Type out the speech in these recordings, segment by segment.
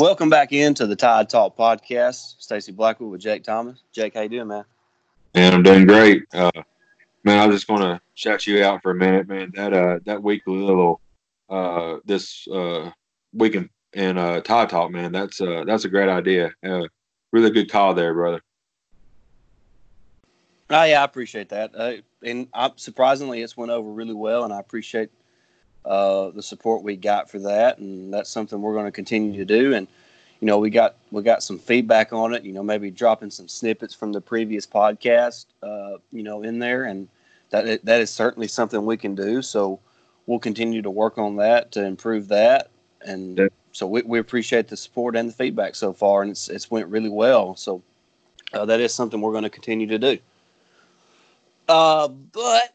Welcome back into the Tide Talk podcast. Stacy Blackwood with Jake Thomas. Jake, how you doing, man? Man, I'm doing great. Uh, man, I was just going to shout you out for a minute, man. That uh, that weekly little uh, this uh, weekend in uh, Tide Talk, man. That's uh, that's a great idea. Uh, really good call there, brother. Oh, yeah, I appreciate that. Uh, and I, surprisingly, it's went over really well, and I appreciate uh, the support we got for that, and that's something we're going to continue to do. And you know, we got we got some feedback on it. You know, maybe dropping some snippets from the previous podcast, uh, you know, in there, and that that is certainly something we can do. So we'll continue to work on that to improve that. And yeah. so we, we appreciate the support and the feedback so far, and it's it's went really well. So uh, that is something we're going to continue to do. Uh, but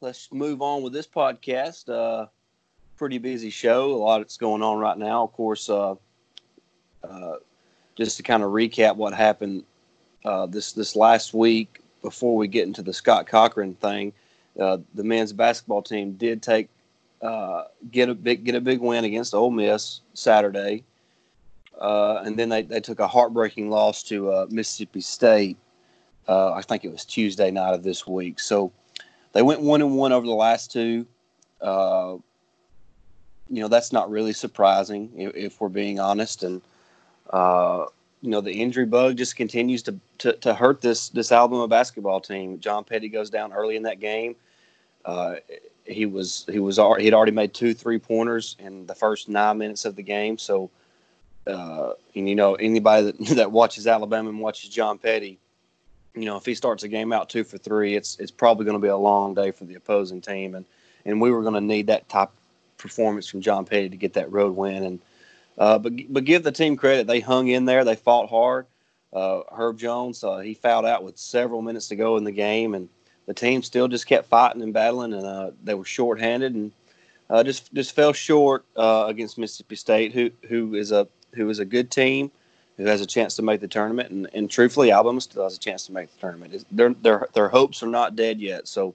let's move on with this podcast. Uh, pretty busy show. A lot that's going on right now. Of course, uh, uh, just to kind of recap what happened uh, this this last week before we get into the Scott Cochran thing, uh, the men's basketball team did take uh, get a big get a big win against Ole Miss Saturday, uh, and then they, they took a heartbreaking loss to Mississippi State. I think it was Tuesday night of this week. So they went one and one over the last two. You know that's not really surprising if, if we're being honest. And uh, you know the injury bug just continues to, to, to hurt this this Alabama basketball team. John Petty goes down early in that game. Uh, he was he was he had already made two three pointers in the first nine minutes of the game. So, uh, and you know anybody that that watches Alabama and watches John Petty, you know if he starts a game out two for three, it's it's probably going to be a long day for the opposing team. And and we were going to need that type performance from John Petty to get that road win. And uh, but but give the team credit; they hung in there, they fought hard. Uh, Herb Jones, uh, he fouled out with several minutes to go in the game, and the team still just kept fighting and battling, and uh, they were shorthanded and uh, just just fell short uh, against Mississippi State, who who is a who is a good team, who has a chance to make the tournament, and, and truthfully, Alabama still has a chance to make the tournament. Their their their hopes are not dead yet, so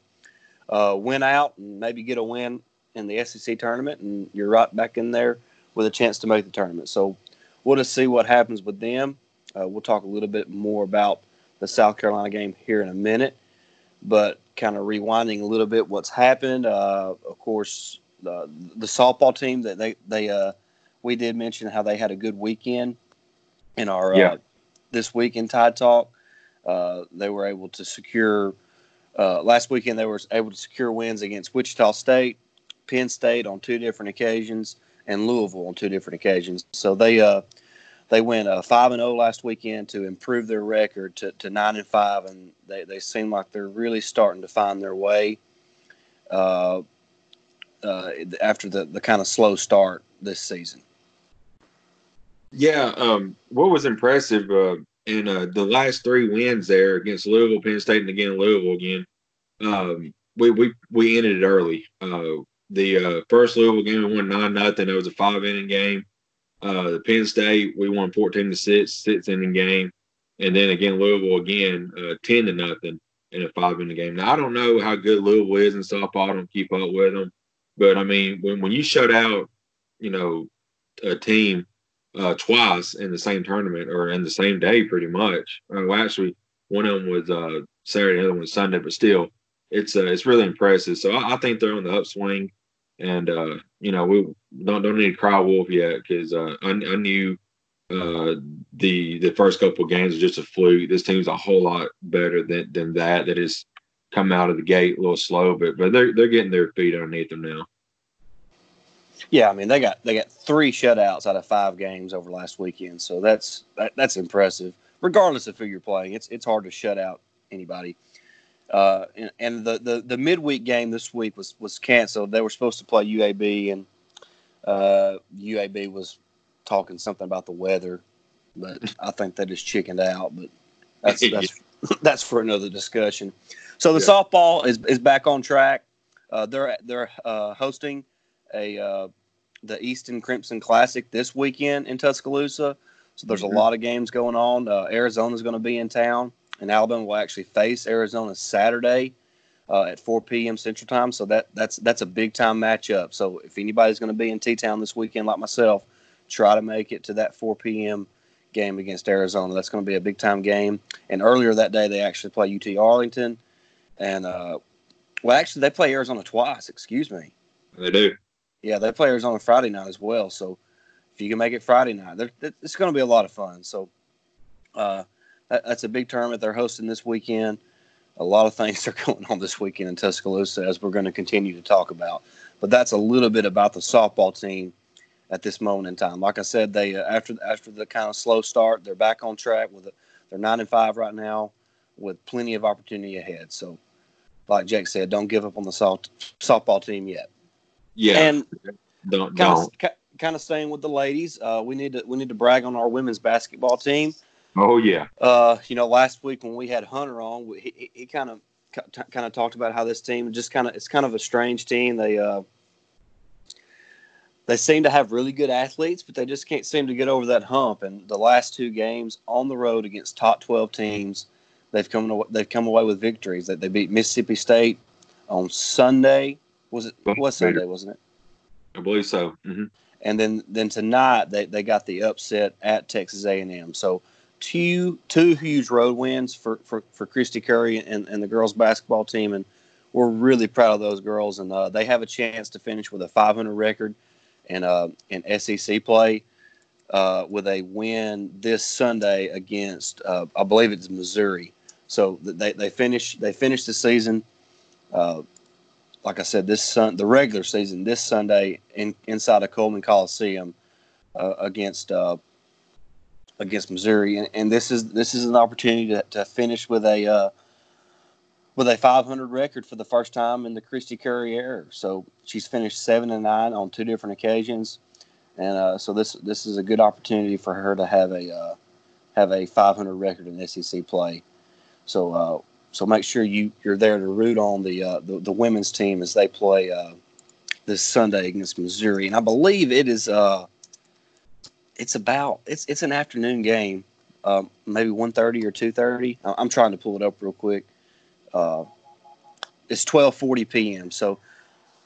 win out and maybe get a win in the SEC tournament, and you're right back in there with a chance to make the tournament. So we'll just see what happens with them. Uh, we'll talk a little bit more about the South Carolina game here in a minute, but kind of rewinding a little bit what's happened. Uh, of course, the, the softball team that they they uh, we did mention how they had a good weekend in our uh, yeah. this week in Tide Talk. Uh, they were able to secure uh, last weekend. They were able to secure wins against Wichita State, Penn State on two different occasions, and Louisville on two different occasions. So they uh, they went uh, five and zero oh last weekend to improve their record to, nine and five, and they, they seem like they're really starting to find their way. Uh, uh, after the, the kind of slow start this season. Yeah, um, what was impressive uh, in uh, the last three wins there against Louisville, Penn State, and again Louisville again. Um, we we we ended it early. The uh, first Louisville game we won nine nothing. It was a five inning game. Uh, the Penn State we won fourteen to six, six inning game, and then again Louisville again uh, ten to nothing in a five inning game. Now I don't know how good Louisville is in softball. I don't keep up with them, but I mean when when you shut out, you know, a team uh, twice in the same tournament or in the same day, pretty much. Uh, well, actually, one of them was uh, Saturday, the other one was Sunday, but still, it's uh, it's really impressive. So I, I think they're on the upswing and uh, you know we don't don't need to cry wolf yet because uh, I, I, knew uh, the the first couple of games was just a fluke. This team's a whole lot better than than that. That is come out of the gate a little slow, but but they're they're getting their feet underneath them now. Yeah, I mean they got they got three shutouts out of five games over last weekend, so that's that, that's impressive. Regardless of who you're playing, it's it's hard to shut out anybody. Uh, and, and the, the, the midweek game this week was, was canceled. They were supposed to play UAB, and uh, UAB was talking something about the weather, but I think they just chickened out. But that's that's that's for another discussion. So the yeah. softball is, is back on track. Uh, they're they're uh, hosting a uh, the Easton Crimson Classic this weekend in Tuscaloosa. So there's mm-hmm. a lot of games going on. Uh, Arizona's going to be in town and Alabama will actually face Arizona Saturday uh, at 4 p.m. Central Time. So that that's that's a big time matchup. So if anybody's going to be in T Town this weekend, like myself, try to make it to that 4 p.m. game against Arizona. That's going to be a big time game. And earlier that day, they actually play UT Arlington, and uh, well, actually, they play Arizona twice. Excuse me. They do. Yeah, they play Arizona Friday night as well. So if you can make it Friday night, it's going to be a lot of fun. So uh, that's a big tournament they're hosting this weekend. A lot of things are going on this weekend in Tuscaloosa, as we're going to continue to talk about. But that's a little bit about the softball team at this moment in time. Like I said, they uh, after after the kind of slow start, they're back on track with it. They're nine and five right now, with plenty of opportunity ahead. So, like Jake said, don't give up on the soft, softball team yet. Yeah, and don't kind don't. of kind of staying with the ladies. Uh, we need to we need to brag on our women's basketball team. Oh yeah. Uh, you know, last week when we had Hunter on, he, he kind of kind of talked about how this team just kind of it's kind of a strange team. They uh, they seem to have really good athletes, but they just can't seem to get over that hump. And the last two games on the road against top twelve teams, they've come they've come away with victories. That they beat Mississippi State on Sunday. Was it was Sunday, wasn't it? I believe so. Mm-hmm. And then then tonight they, they got the upset at Texas A and M. So two two huge road wins for for, for Kristy Curry and, and the girls basketball team, and we're really proud of those girls. And uh, they have a chance to finish with a 500 record and uh, in SEC play uh, with a win this Sunday against uh, I believe it's Missouri. So they they finish they finish the season. Uh, like I said, this sun the regular season this Sunday in, inside of Coleman Coliseum uh, against uh, against Missouri, and, and, this is this is an opportunity to, to finish with a uh, with a 500 record for the first time in the Kristy Curry era. So she's finished seven and nine on two different occasions, and uh, so this this is a good opportunity for her to have a uh, have a 500 record in SEC play. So uh, so make sure you you're there to root on the uh, the, the, women's team as they play uh, this Sunday against Missouri, and I believe it is it's about it's it's an afternoon game, um, maybe 1.30 or two thirty. I'm trying to pull it up real quick. Uh, it's twelve forty p.m. So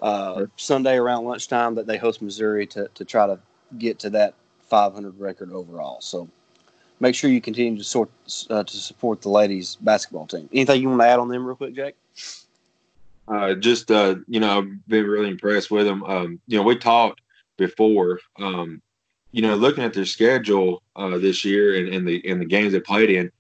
uh, Sunday around lunchtime that they host Missouri to to try to get to that 500 record overall. So make sure you continue to sort uh, to support the ladies basketball team. Anything you want to add on them real quick, Jake? Uh, just uh, you know, I've been really impressed with them. Um, you know, we talked before. Um, you know, looking at their schedule uh, this year and, and the and the games they played in,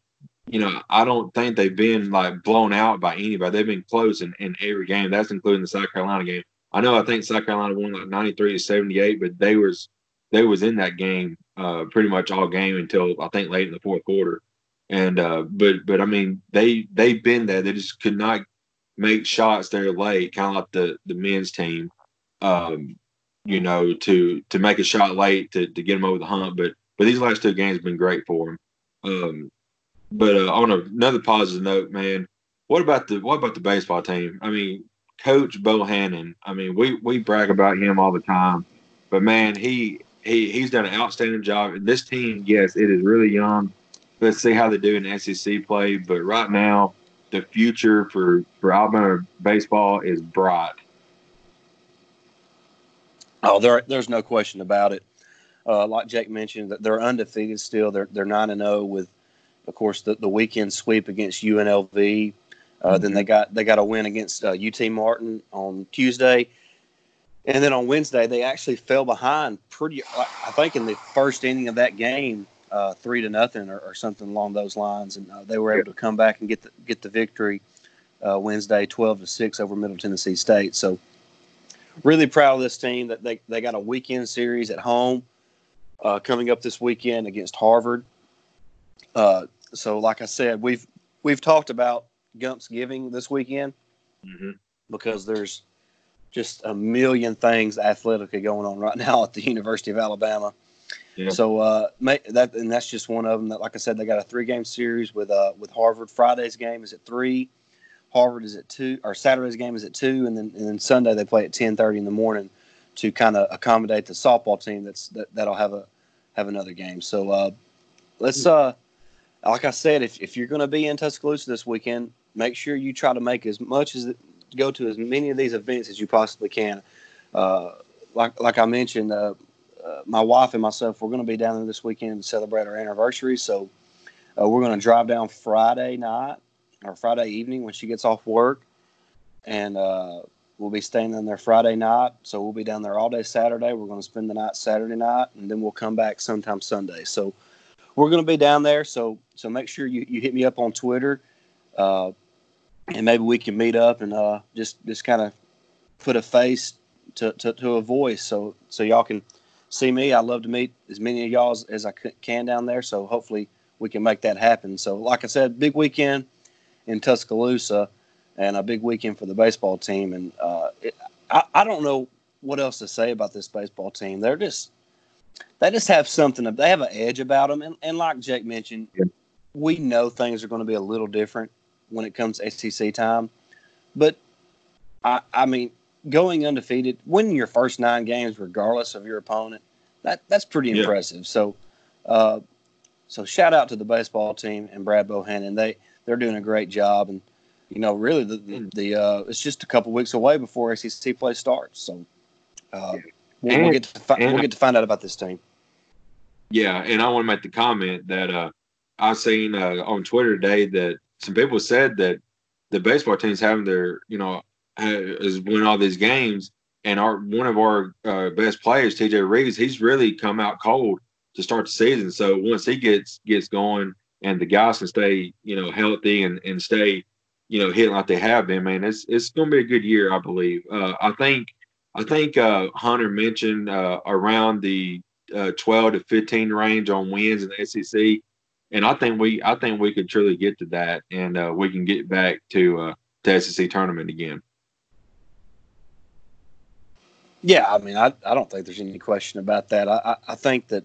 you know, I don't think they've been like blown out by anybody. They've been close in, in every game. That's including the South Carolina game. I know I think South Carolina won like ninety three to seventy eight, but they was they was in that game uh, pretty much all game until I think late in the fourth quarter. And uh, but but I mean they they've been there. They just could not make shots there late, kind of like the the men's team. Um, you know, to to make a shot late to, to get him over the hump. But but these last two games have been great for him. Um, but uh, on another positive note, man, what about the what about the baseball team? I mean, Coach Bohannon. I mean, we we brag about him all the time, but man, he he he's done an outstanding job. And this team, yes, it is really young. Let's see how they do in SEC play. But right now, the future for for Alabama baseball is bright. Oh, there, there's no question about it. Uh, like Jake mentioned, that they're undefeated still. They're they're nine and zero oh with, of course, the, the weekend sweep against UNLV. Uh, mm-hmm. Then they got they got a win against uh, UT Martin on Tuesday, and then on Wednesday they actually fell behind pretty. I think in the first inning of that game, uh, three to nothing or, or, something along those lines, and uh, they were able to come back and get the get the victory uh, Wednesday, twelve to six over Middle Tennessee State. So really proud of this team that they, they got a weekend series at home uh, coming up this weekend against Harvard. Uh, so, like I said, we've we've talked about Gump's Giving this weekend mm-hmm. because there's just a million things athletically going on right now at the University of Alabama. Yeah. So uh, that and that's just one of them. That, like I said, they got a three game series with uh, with Harvard. Friday's game is at three. Harvard is at two, or Saturday's game is at two, and then and then Sunday they play at ten thirty in the morning to kind of accommodate the softball team that's that, that'll have a have another game. So uh, let's uh, like I said, if if you're going to be in Tuscaloosa this weekend, make sure you try to make as much as go to as many of these events as you possibly can. Uh, like like I mentioned, uh, uh, my wife and myself, we're going to be down there this weekend to celebrate our anniversary. So uh, we're going to drive down Friday night or Friday evening when she gets off work, and uh, we'll be staying in there Friday night. So we'll be down there all day Saturday. We're going to spend the night Saturday night, and then we'll come back sometime Sunday. So we're going to be down there. So so make sure you, you hit me up on Twitter, uh, and maybe we can meet up and uh, just just kind of put a face to, to, to a voice so so y'all can see me. I love to meet as many of y'all as, as I can down there. So hopefully we can make that happen. So like I said, big weekend in Tuscaloosa and a big weekend for the baseball team. And uh, it, I, I don't know what else to say about this baseball team. They're just they just have something. They have an edge about them. And, and like Jake mentioned, yeah. we know things are going to be a little different when it comes to SEC time. But I, I mean, going undefeated, winning your first nine games regardless of your opponent, that that's pretty yeah. impressive. So, uh, so shout out to the baseball team and Brad Bohannon. They they're doing a great job, and you know, really the the, the uh, it's just a couple weeks away before SEC play starts. So, uh, we'll, we'll, get to fi- we'll get to find out about this team. Yeah, and I want to make the comment that uh, I seen uh, on Twitter today that some people said that the baseball team's having their you know is winning all these games. And our one of our uh, best players, TJ Reeves, he's really come out cold to start the season. So once he gets gets going, and the guys can stay, you know, healthy and and stay, you know, hitting like they have been, man, it's it's going to be a good year, I believe. Uh, I think I think uh, Hunter mentioned uh, around the uh, 12 to 15 range on wins in the SEC, and I think we I think we could truly get to that, and uh, we can get back to uh, to SEC tournament again. Yeah, I mean, I, I don't think there's any question about that. I, I, I think that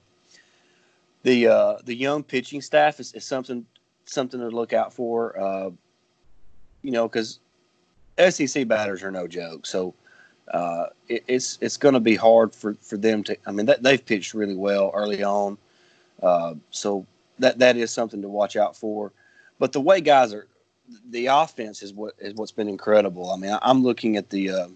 the uh, the young pitching staff is, is something something to look out for. Uh, you know, because SEC batters are no joke. So uh, it, it's it's going to be hard for, for them to. I mean, that, they've pitched really well early on, uh, so that that is something to watch out for. But the way guys are, the offense is what is what's been incredible. I mean, I, am looking at the uh,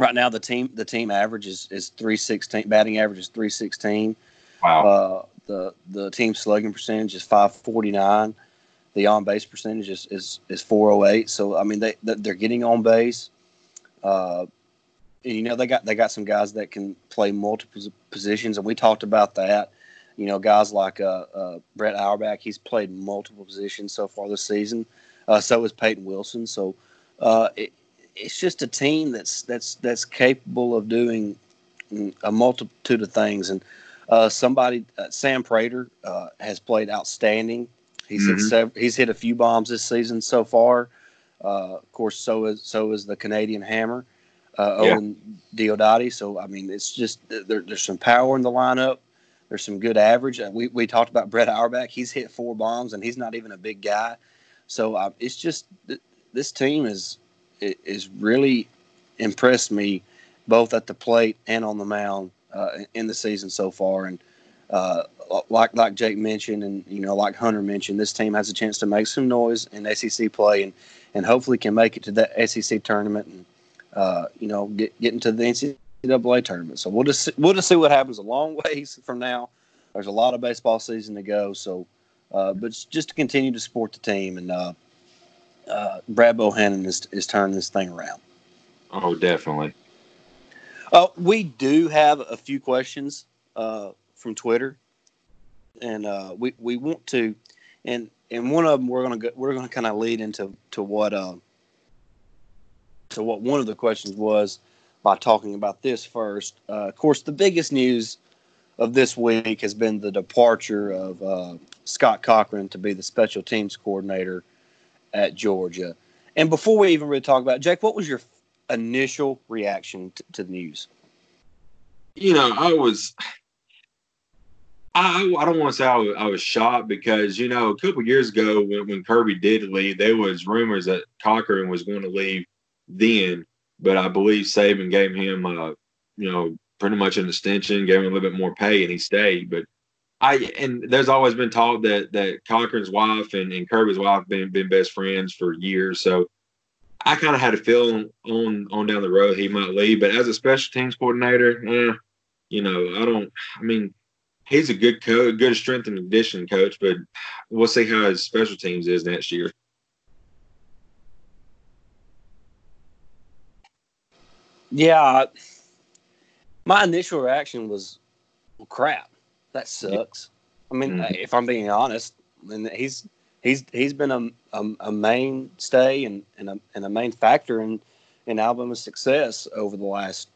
right now the team the team average is, is 316 batting average is 316 wow uh, the the team slugging percentage is 549 the on base percentage is, is, is 408 so i mean they they're getting on base. Uh, and, you know they got they got some guys that can play multiple positions and we talked about that. You know guys like uh, uh, brett auerbach he's played multiple positions so far this season. Uh, so is peyton wilson. So uh, it, it's just a team that's that's that's capable of doing a multitude of things. And uh, somebody, uh, Sam Praytor, uh, has played outstanding. He's mm-hmm. hit sev- he's hit a few bombs this season so far. Uh, of course, so is so is the Canadian Hammer, uh, Owen Diodati. So I mean, it's just there, there's some power in the lineup. There's some good average. Uh, we we talked about Brett Auerbach. He's hit four bombs, and he's not even a big guy. So it's just this team is is really impressed me both at the plate and on the mound in the season so far. And uh, like like Jake mentioned, and you know, like Hunter mentioned, this team has a chance to make some noise in SEC play, and and hopefully can make it to that SEC tournament, and uh, you know, get get into the NCAA tournament. So we'll just we'll just see what happens. A long ways from now. There's a lot of baseball season to go. So, uh, but just to continue to support the team and uh, uh, Brad Bohannon is, is turning this thing around. Oh, definitely. Uh, we do have a few questions uh, from Twitter, and uh, we we want to, and and one of them we're gonna go, we're gonna kind of lead into to what uh, to what one of the questions was by talking about this first. Uh, of course, the biggest news of this week has been the departure of uh, Scott Cochran to be the special teams coordinator at Georgia. And before we even really talk about it, Jake, what was your initial reaction to, to the news? You know, I was. I, I don't want to say I was, I was, shocked because you know a couple years ago when, when Kirby did leave, there was rumors that Cochran was going to leave then, but I believe Saban gave him, uh, you know, pretty much an extension, gave him a little bit more pay, and he stayed. But I and there's always been talk that that Cochran's wife and, and Kirby's wife been been best friends for years. So I kind of had a feeling on on down the road he might leave. But as a special teams coordinator, eh, You know, I don't. I mean, he's a good coach, good strength and conditioning coach, but we'll see how his special teams is next year. Yeah, my initial reaction was, well, "Crap, that sucks." I mean, mm-hmm. if I'm being honest, and he's he's he's been a, a, a mainstay and, and, a, and a main factor in in Alabama's success over the last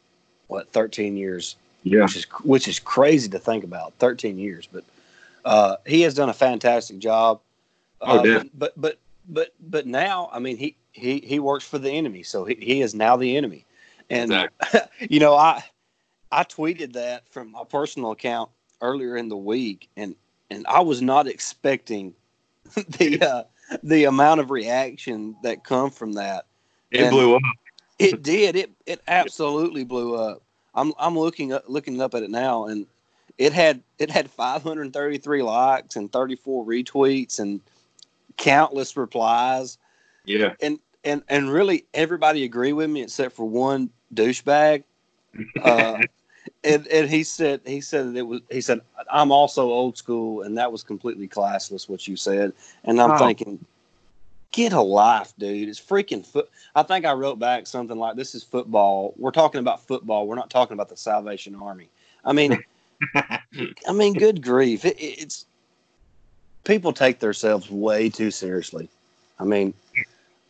what 13 years. Yeah, which is which is crazy to think about. 13 years, but uh, he has done a fantastic job. Oh, uh, but, but but but now, I mean, he he he works for the enemy, so he, he is now the enemy. And exactly. you know, I I tweeted that from my personal account earlier in the week, and and I was not expecting the uh, the amount of reaction that come from that. It and blew up. it did. It it absolutely blew up. I'm I'm looking up looking up at it now, and it had it had 533 likes and 34 retweets and countless replies. Yeah. And and and really everybody agreed with me except for one douchebag. Uh, and and he said he said that it was he said I'm also old school and that was completely classless what you said. And I'm oh. thinking get a life dude. It's freaking foot I think I wrote back something like this is football. We're talking about football. We're not talking about the Salvation Army. I mean I mean good grief. It, it's people take themselves way too seriously. I mean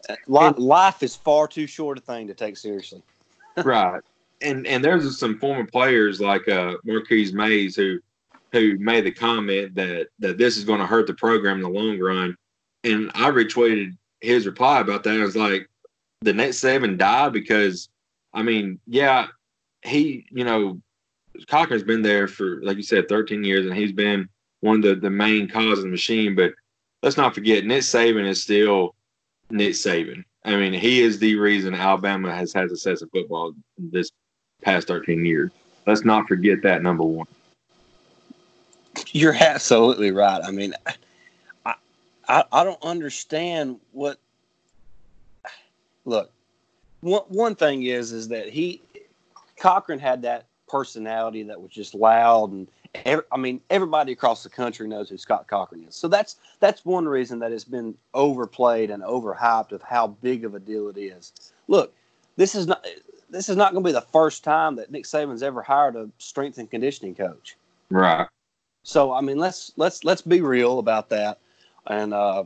uh, life is far too short a thing to take seriously. Right and and there's some former players like uh, Marquis Maze who who made the comment that that this is going to hurt the program in the long run, and I retweeted his reply about that. I was like, the Nick Saban die because, I mean, yeah, he you know, Cochran's been there for like you said, 13 years, and he's been one of the the main cause of the machine. But let's not forget, Nick Saban is still Nick Saban. I mean, he is the reason Alabama has had success in football this past 13 years. Let's not forget that number one. You're absolutely right. I mean, I, I, I don't understand what. Look, one one thing is is that he Cochran had that personality that was just loud and I mean everybody across the country knows who Scott Cochran is. So that's that's one reason that it's been overplayed and overhyped of how big of a deal it is. Look, this is not this is not going to be the first time that Nick Saban's ever hired a strength and conditioning coach. Right. So I mean, let's let's let's be real about that, and uh,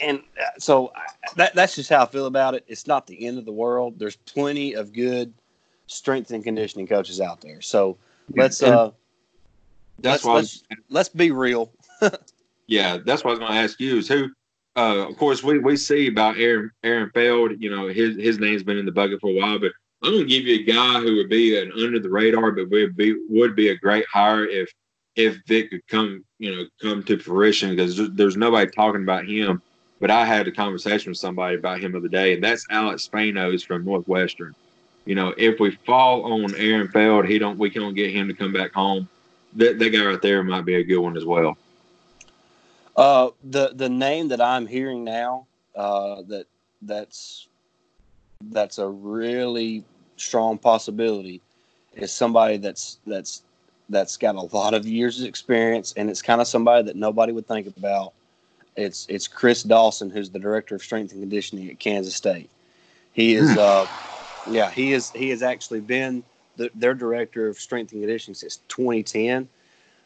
and uh, so that that's just how I feel about it. It's not the end of the world. There's plenty of good strength and conditioning coaches out there. So let's uh, that's let's, why let's, let's be real. yeah, that's what I was going to ask you is who uh, of course, we, we see about Aaron Aaron Feld. You know, his his name's been in the bucket for a while, but I'm to give you a guy who would be an under the radar, but would be would be a great hire if if Vic could come you know come to fruition because there's nobody talking about him. But I had a conversation with somebody about him the other day, and that's Alex Spanos from Northwestern. You know, if we fall on Aaron Feld, he don't we can't get him to come back home. That that guy right there might be a good one as well. Uh, the the name that I'm hearing now uh, that that's that's a really strong possibility is somebody that's that's that's got a lot of years of experience and it's kind of somebody that nobody would think about. It's it's Chris Dawson who's the director of strength and conditioning at Kansas State. He is hmm. uh, yeah he is he has actually been the, their director of strength and conditioning since 2010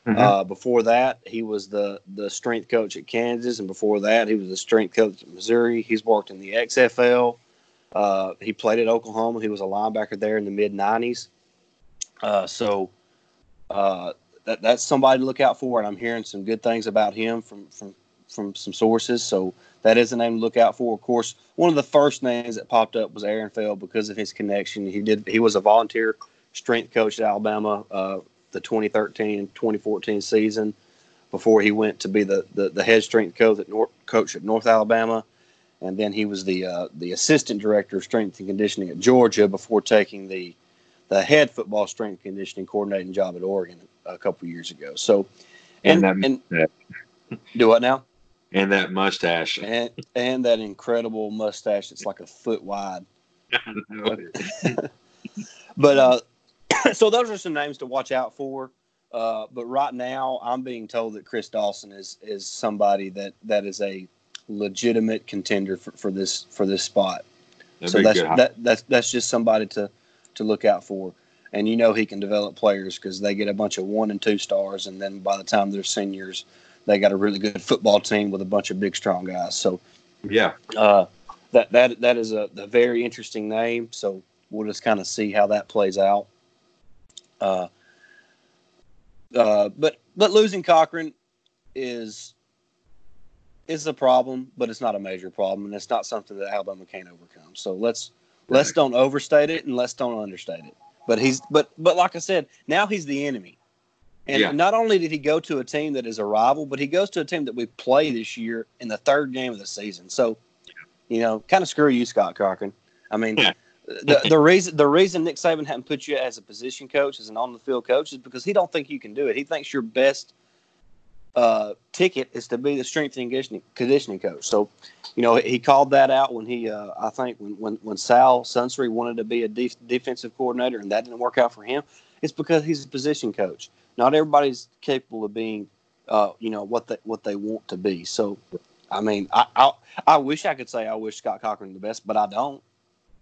Mm-hmm. Uh, before that, he was the the strength coach at Kansas, and before that, he was the strength coach at Missouri. He's worked in the XFL. Uh, he played at Oklahoma. He was a linebacker there in the mid '90s. Uh, so uh, that, that's somebody to look out for, and I'm hearing some good things about him from from from some sources. So that is a name to look out for. Of course, one of the first names that popped up was Aaron Feld because of his connection. He did he was a volunteer strength coach at Alabama uh, the 2013 2014 season before he went to be the, the, the head strength coach at, North, coach at North Alabama. And then he was the uh, the assistant director of strength and conditioning at Georgia before taking the the head football strength and conditioning coordinating job at Oregon a couple years ago. So, and and, and yeah. do what now? And that mustache, and and that incredible mustache that's like a foot wide. but uh, so those are some names to watch out for. Uh, but right now, I'm being told that Chris Dawson is is somebody that that is a legitimate contender for, for this for this spot. That'd so that's that, that's that's just somebody to to look out for. And you know he can develop players because they get a bunch of one and two stars, and then by the time they're seniors, they got a really good football team with a bunch of big, strong guys. So, yeah, uh, that that that is a, a very interesting name. So we'll just kind of see how that plays out. Uh, uh, but but losing Cochran is is a problem, but it's not a major problem, and it's not something that Alabama can't overcome. So let's right. let's don't overstate it and let's don't understate it. But he's but but like I said, now he's the enemy. And yeah. not only did he go to a team that is a rival, but he goes to a team that we play this year in the third game of the season. So, you know, kind of screw you, Scott Cochran. I mean, yeah. The, the reason the reason Nick Saban hadn't put you as a position coach, as an on the field coach, is because he don't think you can do it. He thinks your best uh, ticket is to be the strength and conditioning, coach. So, you know, he called that out when he, uh, I think, when, when, when Sal Sunseri wanted to be a def- defensive coordinator and that didn't work out for him. It's because he's a position coach not everybody's capable of being, uh, you know, what they what they want to be. So, I mean, I, I I wish I could say I wish Scott Cochran the best, but I don't.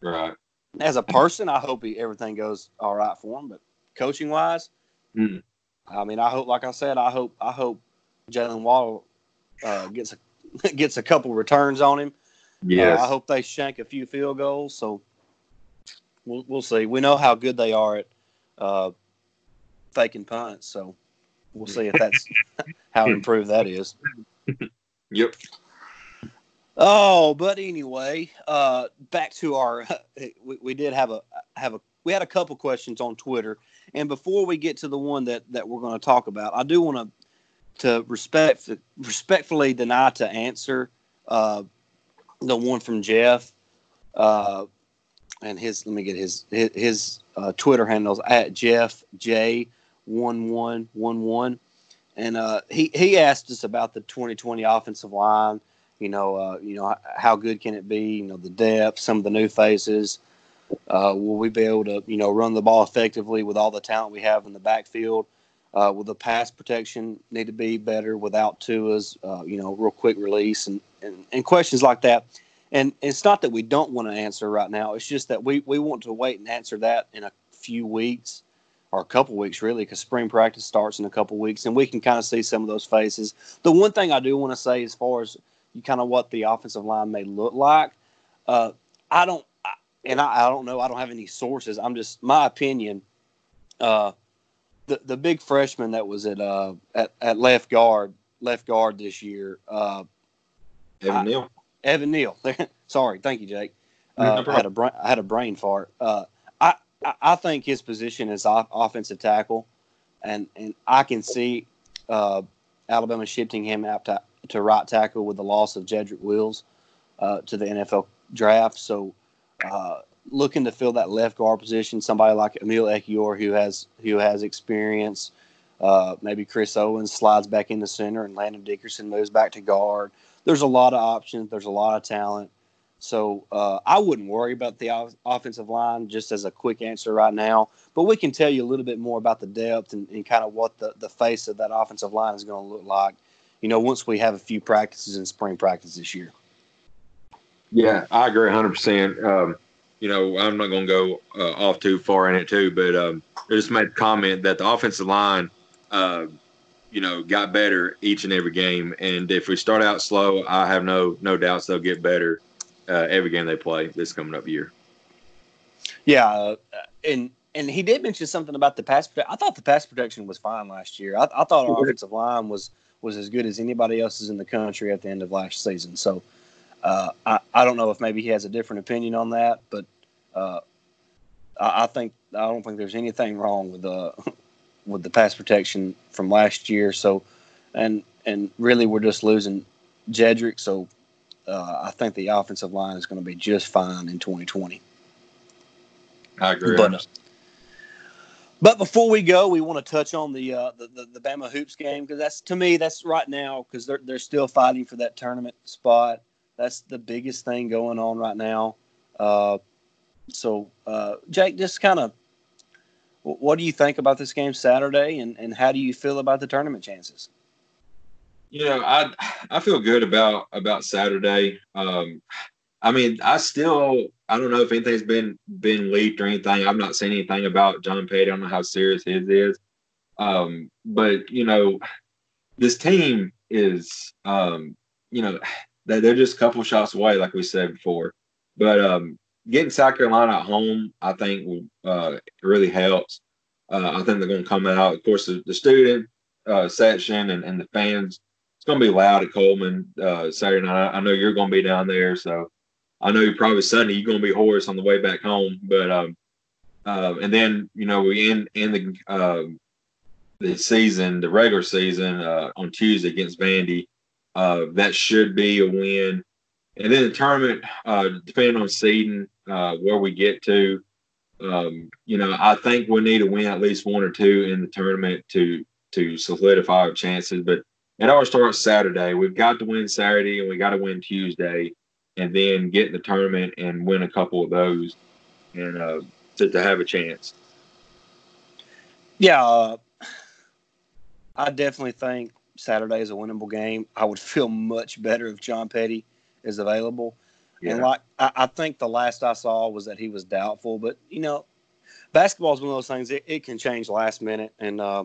Right. As a person, I hope he, everything goes all right for him. But coaching wise, mm. I mean, I hope, like I said, I hope I hope Jaylen Waddle uh, gets a gets a couple returns on him. Yes. Uh, I hope they shank a few field goals. So we'll we'll see. We know how good they are at uh, faking punts. So we'll see if that's how improved that is. Yep. Oh, but anyway, uh, back to our. We, we did have a have a we had a couple questions on Twitter, and before we get to the one that that we're going to talk about, I do want to to respect respectfully deny to answer uh, the one from Jeff, uh, and his let me get his his, his uh, Twitter handles at Jeff J one one one one, and uh, he he asked us about the 2020 offensive line. You know, uh, you know how good can it be? You know, the depth, some of the new faces. Uh, will we be able to, you know, run the ball effectively with all the talent we have in the backfield? Uh, will the pass protection need to be better without Tua's, uh, you know, real quick release and, and, and questions like that? And it's not that we don't want to answer right now. It's just that we, we want to wait and answer that in a few weeks or a couple weeks really, because spring practice starts in a couple weeks, and we can kind of see some of those faces. The one thing I do want to say, as far as kind of what the offensive line may look like, uh, I don't, and I, I, don't know, I don't have any sources. I'm just my opinion. Uh, the the big freshman that was at uh at, at left guard left guard this year, uh, Evan Neal. Evan Neal. Sorry, thank you, Jake. Uh, no I had a brain, I had a brain fart. Uh, I, think his position is off, offensive tackle, and and I can see uh, Alabama shifting him out to, to right tackle with the loss of Jedrick Wills uh, to the NFL draft. So, uh, looking to fill that left guard position, somebody like Emil Ekiyor who has who has experience. Uh, maybe Chris Owens slides back in the center, and Landon Dickerson moves back to guard. There's a lot of options. There's a lot of talent. So uh, I wouldn't worry about the off- offensive line just as a quick answer right now. But we can tell you a little bit more about the depth and, and kind of what the, the face of that offensive line is going to look like, you know, once we have a few practices in spring practice this year. Yeah, I agree 100%. Um, you know, I'm not going to go uh, off too far in it, too, but um, I just made a comment that the offensive line, uh, you know, got better each and every game. And if we start out slow, I have no no doubts they'll get better uh, every game they play this coming up year. Yeah, uh, and and he did mention something about the pass. I thought the pass protection was fine last year. I, I thought our offensive line was was as good as anybody else's in the country at the end of last season. So uh, I I don't know if maybe he has a different opinion on that, but uh, I, I, think I don't think there's anything wrong with the with the pass protection from last year. So and and really we're just losing Jedrick. So uh, I think the offensive line is going to be just fine in 2020. I agree. But, but before we go, we want to touch on the uh, the, the, the Bama hoops game because that's to me that's right now because they're they're still fighting for that tournament spot. That's the biggest thing going on right now. Uh, so, uh, Jake, just kind of what do you think about this game Saturday, and, and how do you feel about the tournament chances? You know, I I feel good about about Saturday. Um, I mean, I still I don't know if anything's been been leaked or anything. I've not seen anything about John Petty. I don't know how serious his is. Um, but you know, this team is um, you know, they're just a couple shots away, like we said before. But um, getting South Carolina at home, I think, uh, really helps. Uh, I think they're going to come out. Of course, the, the student uh, section and, and the fans, it's going to be loud at Coleman uh, Saturday night. I know you're going to be down there, so I know you're probably Sunday you're going to be hoarse on the way back home. But um, uh, and then you know we end in the uh, the season, the regular season uh, on Tuesday against Vandy. Uh, that should be a win. And then the tournament, uh, depending on seeding, uh, where we get to, um, you know, I think we need to win at least one or two in the tournament to to solidify our chances. But it all starts Saturday. We've got to win Saturday and we got to win Tuesday, and then get in the tournament and win a couple of those, and uh, to, to have a chance. Yeah, uh, I definitely think Saturday is a winnable game. I would feel much better if John Petty is available. Yeah. And like I, I, think the last I saw was that he was doubtful, but you know, basketball is one of those things. It, it can change last minute, and uh,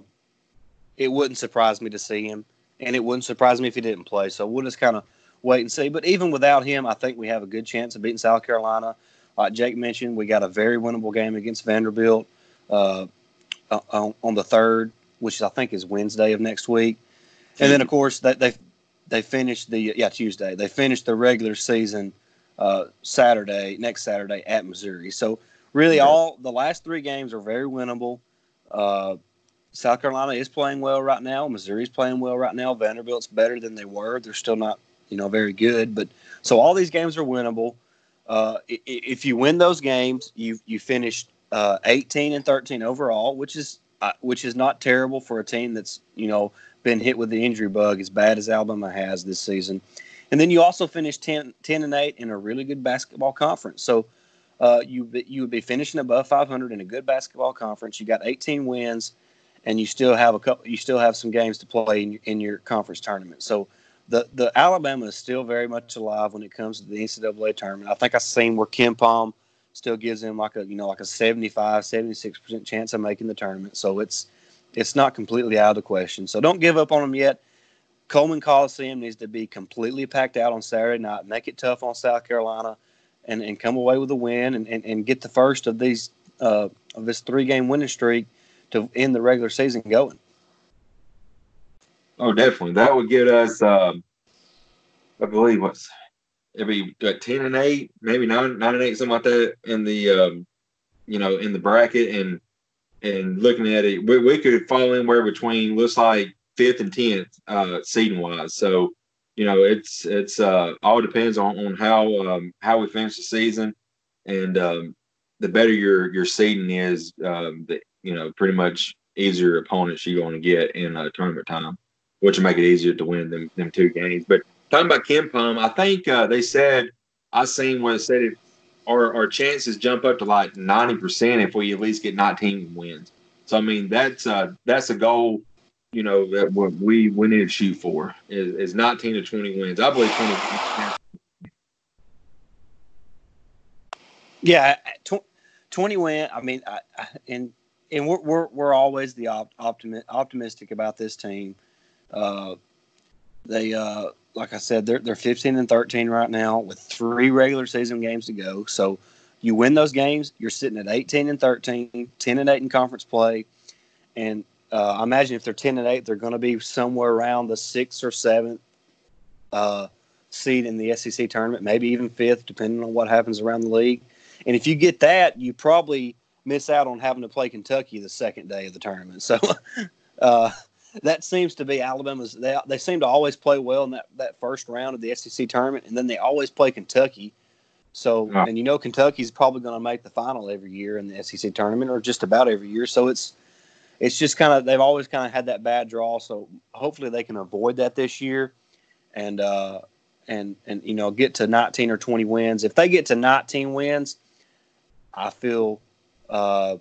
it wouldn't surprise me to see him, and it wouldn't surprise me if he didn't play. So we'll just kind of wait and see. But even without him, I think we have a good chance of beating South Carolina. Like Jake mentioned, we got a very winnable game against Vanderbilt uh, on, on the third, which I think is Wednesday of next week. And then, of course, they they they finished the yeah Tuesday. They finished the regular season uh, Saturday next Saturday at Missouri. So really, all the last three games are very winnable. Uh, South Carolina is playing well right now. Missouri's playing well right now. Vanderbilt's better than they were. They're still not you know very good, but so all these games are winnable. Uh, if you win those games, you you finished uh, 18 and 13 overall, which is uh, which is not terrible for a team that's you know been hit with the injury bug as bad as Alabama has this season. And then you also finished 10, 10 and 8 in a really good basketball conference. So uh, you you would be finishing above 500 in a good basketball conference. You got 18 wins, and you still have a couple. You still have some games to play in, in your conference tournament. So the the Alabama is still very much alive when it comes to the NCAA tournament. I think I've seen where KenPom still gives them like a you know like a 75 76 percent chance of making the tournament. So it's it's not completely out of the question. So don't give up on them yet. Coleman Coliseum needs to be completely packed out on Saturday night. Make it tough on South Carolina, and, and come away with a win and, and, and get the first of these uh, of this three game winning streak to end the regular season going. Oh, definitely. That would get us, um, I believe, what's it'd be ten and eight, maybe nine, nine and eight, something like that in the, um, you know, in the bracket, and and looking at it, we, we could fall anywhere between looks like fifth and tenth uh, seeding wise. So you know, it's it's uh, all depends on on how um, how we finish the season, and um, the better your your seeding is, um, the you know pretty much easier opponents you're going to get in uh, tournament time, which will make it easier to win them them two games. But talking about KenPom, I think uh, they said I seen where it said it our our chances jump up to like ninety percent if we at least get nineteen wins. So I mean that's uh that's a goal, you know, that we we need to shoot for is, is nineteen to twenty wins. I believe twenty. Yeah, tw- twenty win. I mean, I, and and we're we're we're always the op- optimi- optimistic about this team. Uh, they uh like I said, they're they're 15 and 13 right now with three regular season games to go. So you win those games, you're sitting at 18 and 13, 10 and 8 in conference play, and uh, I imagine if they're 10 and 8, they're going to be somewhere around the sixth or seventh uh, seed in the SEC tournament, maybe even fifth, depending on what happens around the league. And if you get that, you probably miss out on having to play Kentucky the second day of the tournament. So. Uh, that seems to be Alabama's. They they seem to always play well in that, that first round of the SEC tournament, and then they always play Kentucky. So, yeah. and you know, Kentucky's probably going to make the final every year in the SEC tournament, or just about every year. So it's it's just kind of they've always kind of had that bad draw. So hopefully they can avoid that this year, and uh, and and you know get to 19 or 20 wins. If they get to 19 wins, I feel uh,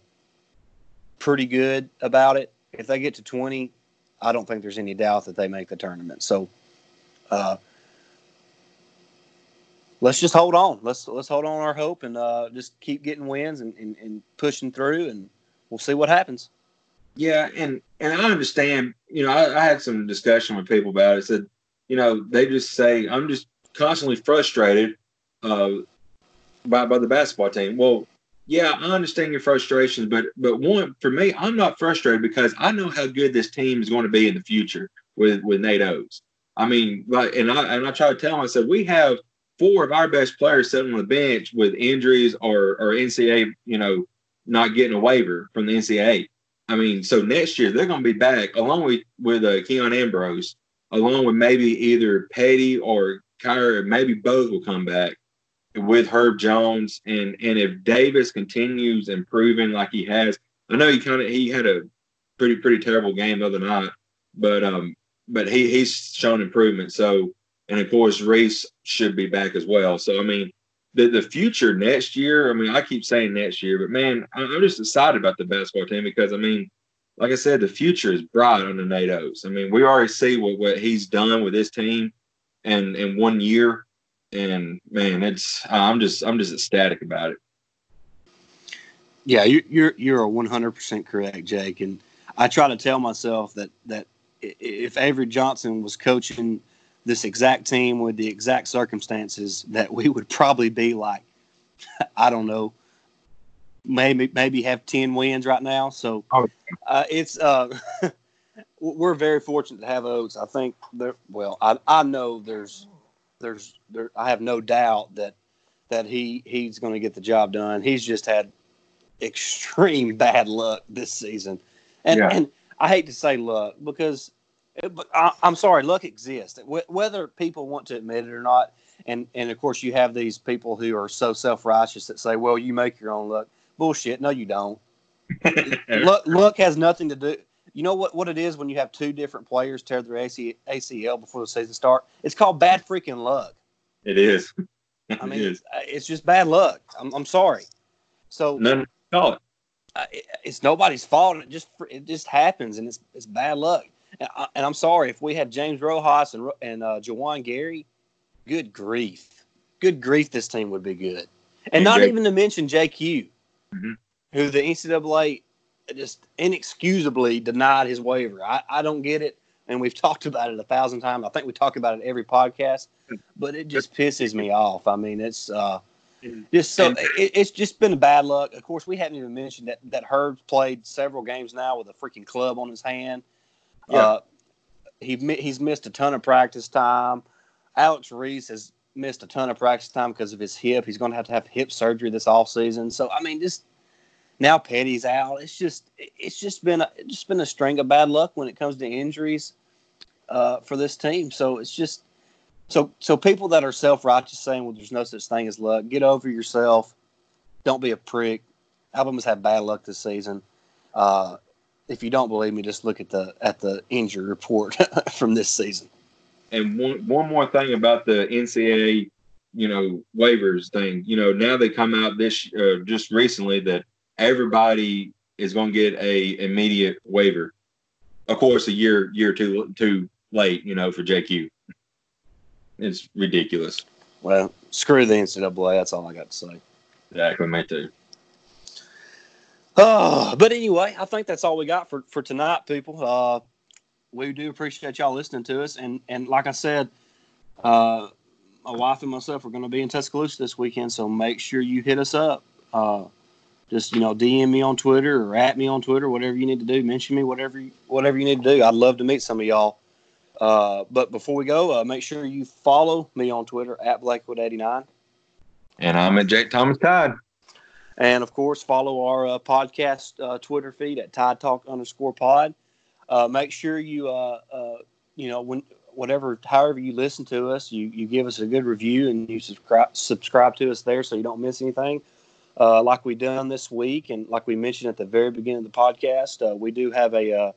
pretty good about it. If they get to 20, I don't think there's any doubt that they make the tournament. So, uh, let's just hold on. Let's let's hold on our hope and uh, just keep getting wins and, and, and, pushing through, and we'll see what happens. Yeah, and and I understand. You know, I, I had some discussion with people about it. Said, you know, they just say I'm just constantly frustrated uh, by by the basketball team. Well, yeah, I understand your frustrations, but but one for me, I'm not frustrated because I know how good this team is going to be in the future with with Nate Oats. I mean, like, and I and I try to tell him, I said we have four of our best players sitting on the bench with injuries or or NCAA, you know, not getting a waiver from the NCAA. I mean, so next year they're going to be back along with with uh, Keon Ambrose, along with maybe either Petty or Kira, maybe both will come back with Herb Jones, and and if Davis continues improving like he has, I know he kind of he had a pretty pretty terrible game the other night, but um but he he's shown improvement. So and of course Reese should be back as well. So I mean the the future next year. I mean I keep saying next year, but man, I'm just excited about the basketball team because I mean. Like I said, the future is bright on the Nate Oats. I mean, we already see what, what he's done with this team and in one year and man, it's I'm just I'm just ecstatic about it. Yeah, you're you're you're a one hundred percent correct, Jake. And I try to tell myself that that if Avery Johnson was coaching this exact team with the exact circumstances, that we would probably be like, I don't know, maybe maybe have ten wins right now. So oh. uh, it's uh, we're very fortunate to have Oats. I think there. Well, I I know there's there's there I have no doubt that that he he's going to get the job done. He's just had extreme bad luck this season, and yeah. and I hate to say luck because, it, but I, am sorry, luck exists. Whether people want to admit it or not, and and of course you have these people who are so self righteous that say, well, you make your own luck. Bullshit. No, you don't. luck luck has nothing to do. You know what, what it is when you have two different players tear their AC, ACL before the season start? It's called bad freaking luck. It is. I mean, it is. Uh, it's just bad luck. I'm, I'm sorry. So call it. Uh, it's nobody's fault. It just it just happens, and it's it's bad luck. And, I, am sorry if we had James Rojas and and uh, Juwan Gary. Good grief, good grief, this team would be good, and not even to mention JQ, mm-hmm. who the NCAA just inexcusably denied his waiver. I, I don't get it. And we've talked about it a thousand times. I think we talk about it every podcast, but it just pisses me off. I mean, it's uh, just so it, it's just been a bad luck. Of course, we haven't even mentioned that that Herb played several games now with a freaking club on his hand. Yeah. Uh, he he's missed a ton of practice time. Alex Reese has missed a ton of practice time because of his hip. He's going to have to have hip surgery this off season. So I mean, just now Petty's out. It's just it's just been a, it's just been a string of bad luck when it comes to injuries uh, for this team. So it's just so so people that are self righteous saying, "Well, there's no such thing as luck." Get over yourself. Don't be a prick. Alabama's had bad luck this season. Uh, if you don't believe me, just look at the at the injury report from this season. And one one more thing about the NCAA, you know, waivers thing. You know, now they come out this uh, just recently that everybody is going to get a immediate waiver. Of course, a year year too too late, you know, for JQ. It's ridiculous. Well, screw the NCAA. That's all I got to say. Exactly, me too. Oh, but anyway, I think that's all we got for for tonight, people. Uh, we do appreciate y'all listening to us, and and like I said, uh, my wife and myself are going to be in Tuscaloosa this weekend, so make sure you hit us up. Uh, just you know DM me on Twitter or at me on Twitter, whatever you need to do. Mention me, whatever you, whatever you need to do. I'd love to meet some of y'all. Uh, but before we go, uh, make sure you follow me on Twitter at Blackwood89. And I'm at Jake Thomas Tide. And of course, follow our uh, podcast uh, Twitter feed at Tide Talk underscore pod. Uh, make sure you, uh, you know, when whatever, however you listen to us, you, you give us a good review and you subscribe subscribe to us there so you don't miss anything uh, like we've done this week, and like we mentioned at the very beginning of the podcast, uh, we do have a uh,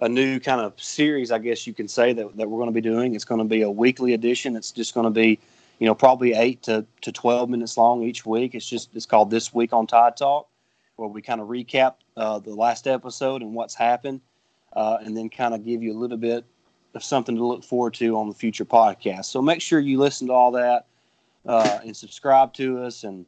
a new kind of series, I guess you can say that, that we're going to be doing. It's going to be a weekly edition. It's just going to be, you know, probably eight to, to twelve minutes long each week. It's just it's called this week on Tide Talk. where we kind of recap uh, the last episode and what's happened, uh, and then kind of give you a little bit of something to look forward to on the future podcast. So make sure you listen to all that uh, and subscribe to us and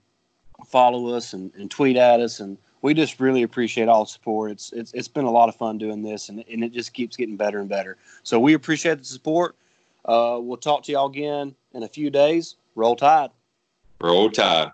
follow us and, and, tweet at us. And we just really appreciate all the support. It's, it's, it's been a lot of fun doing this, and, and it just keeps getting better and better. So we appreciate the support. Uh, we'll talk to y'all again in a few days. Roll Tide. Roll Tide.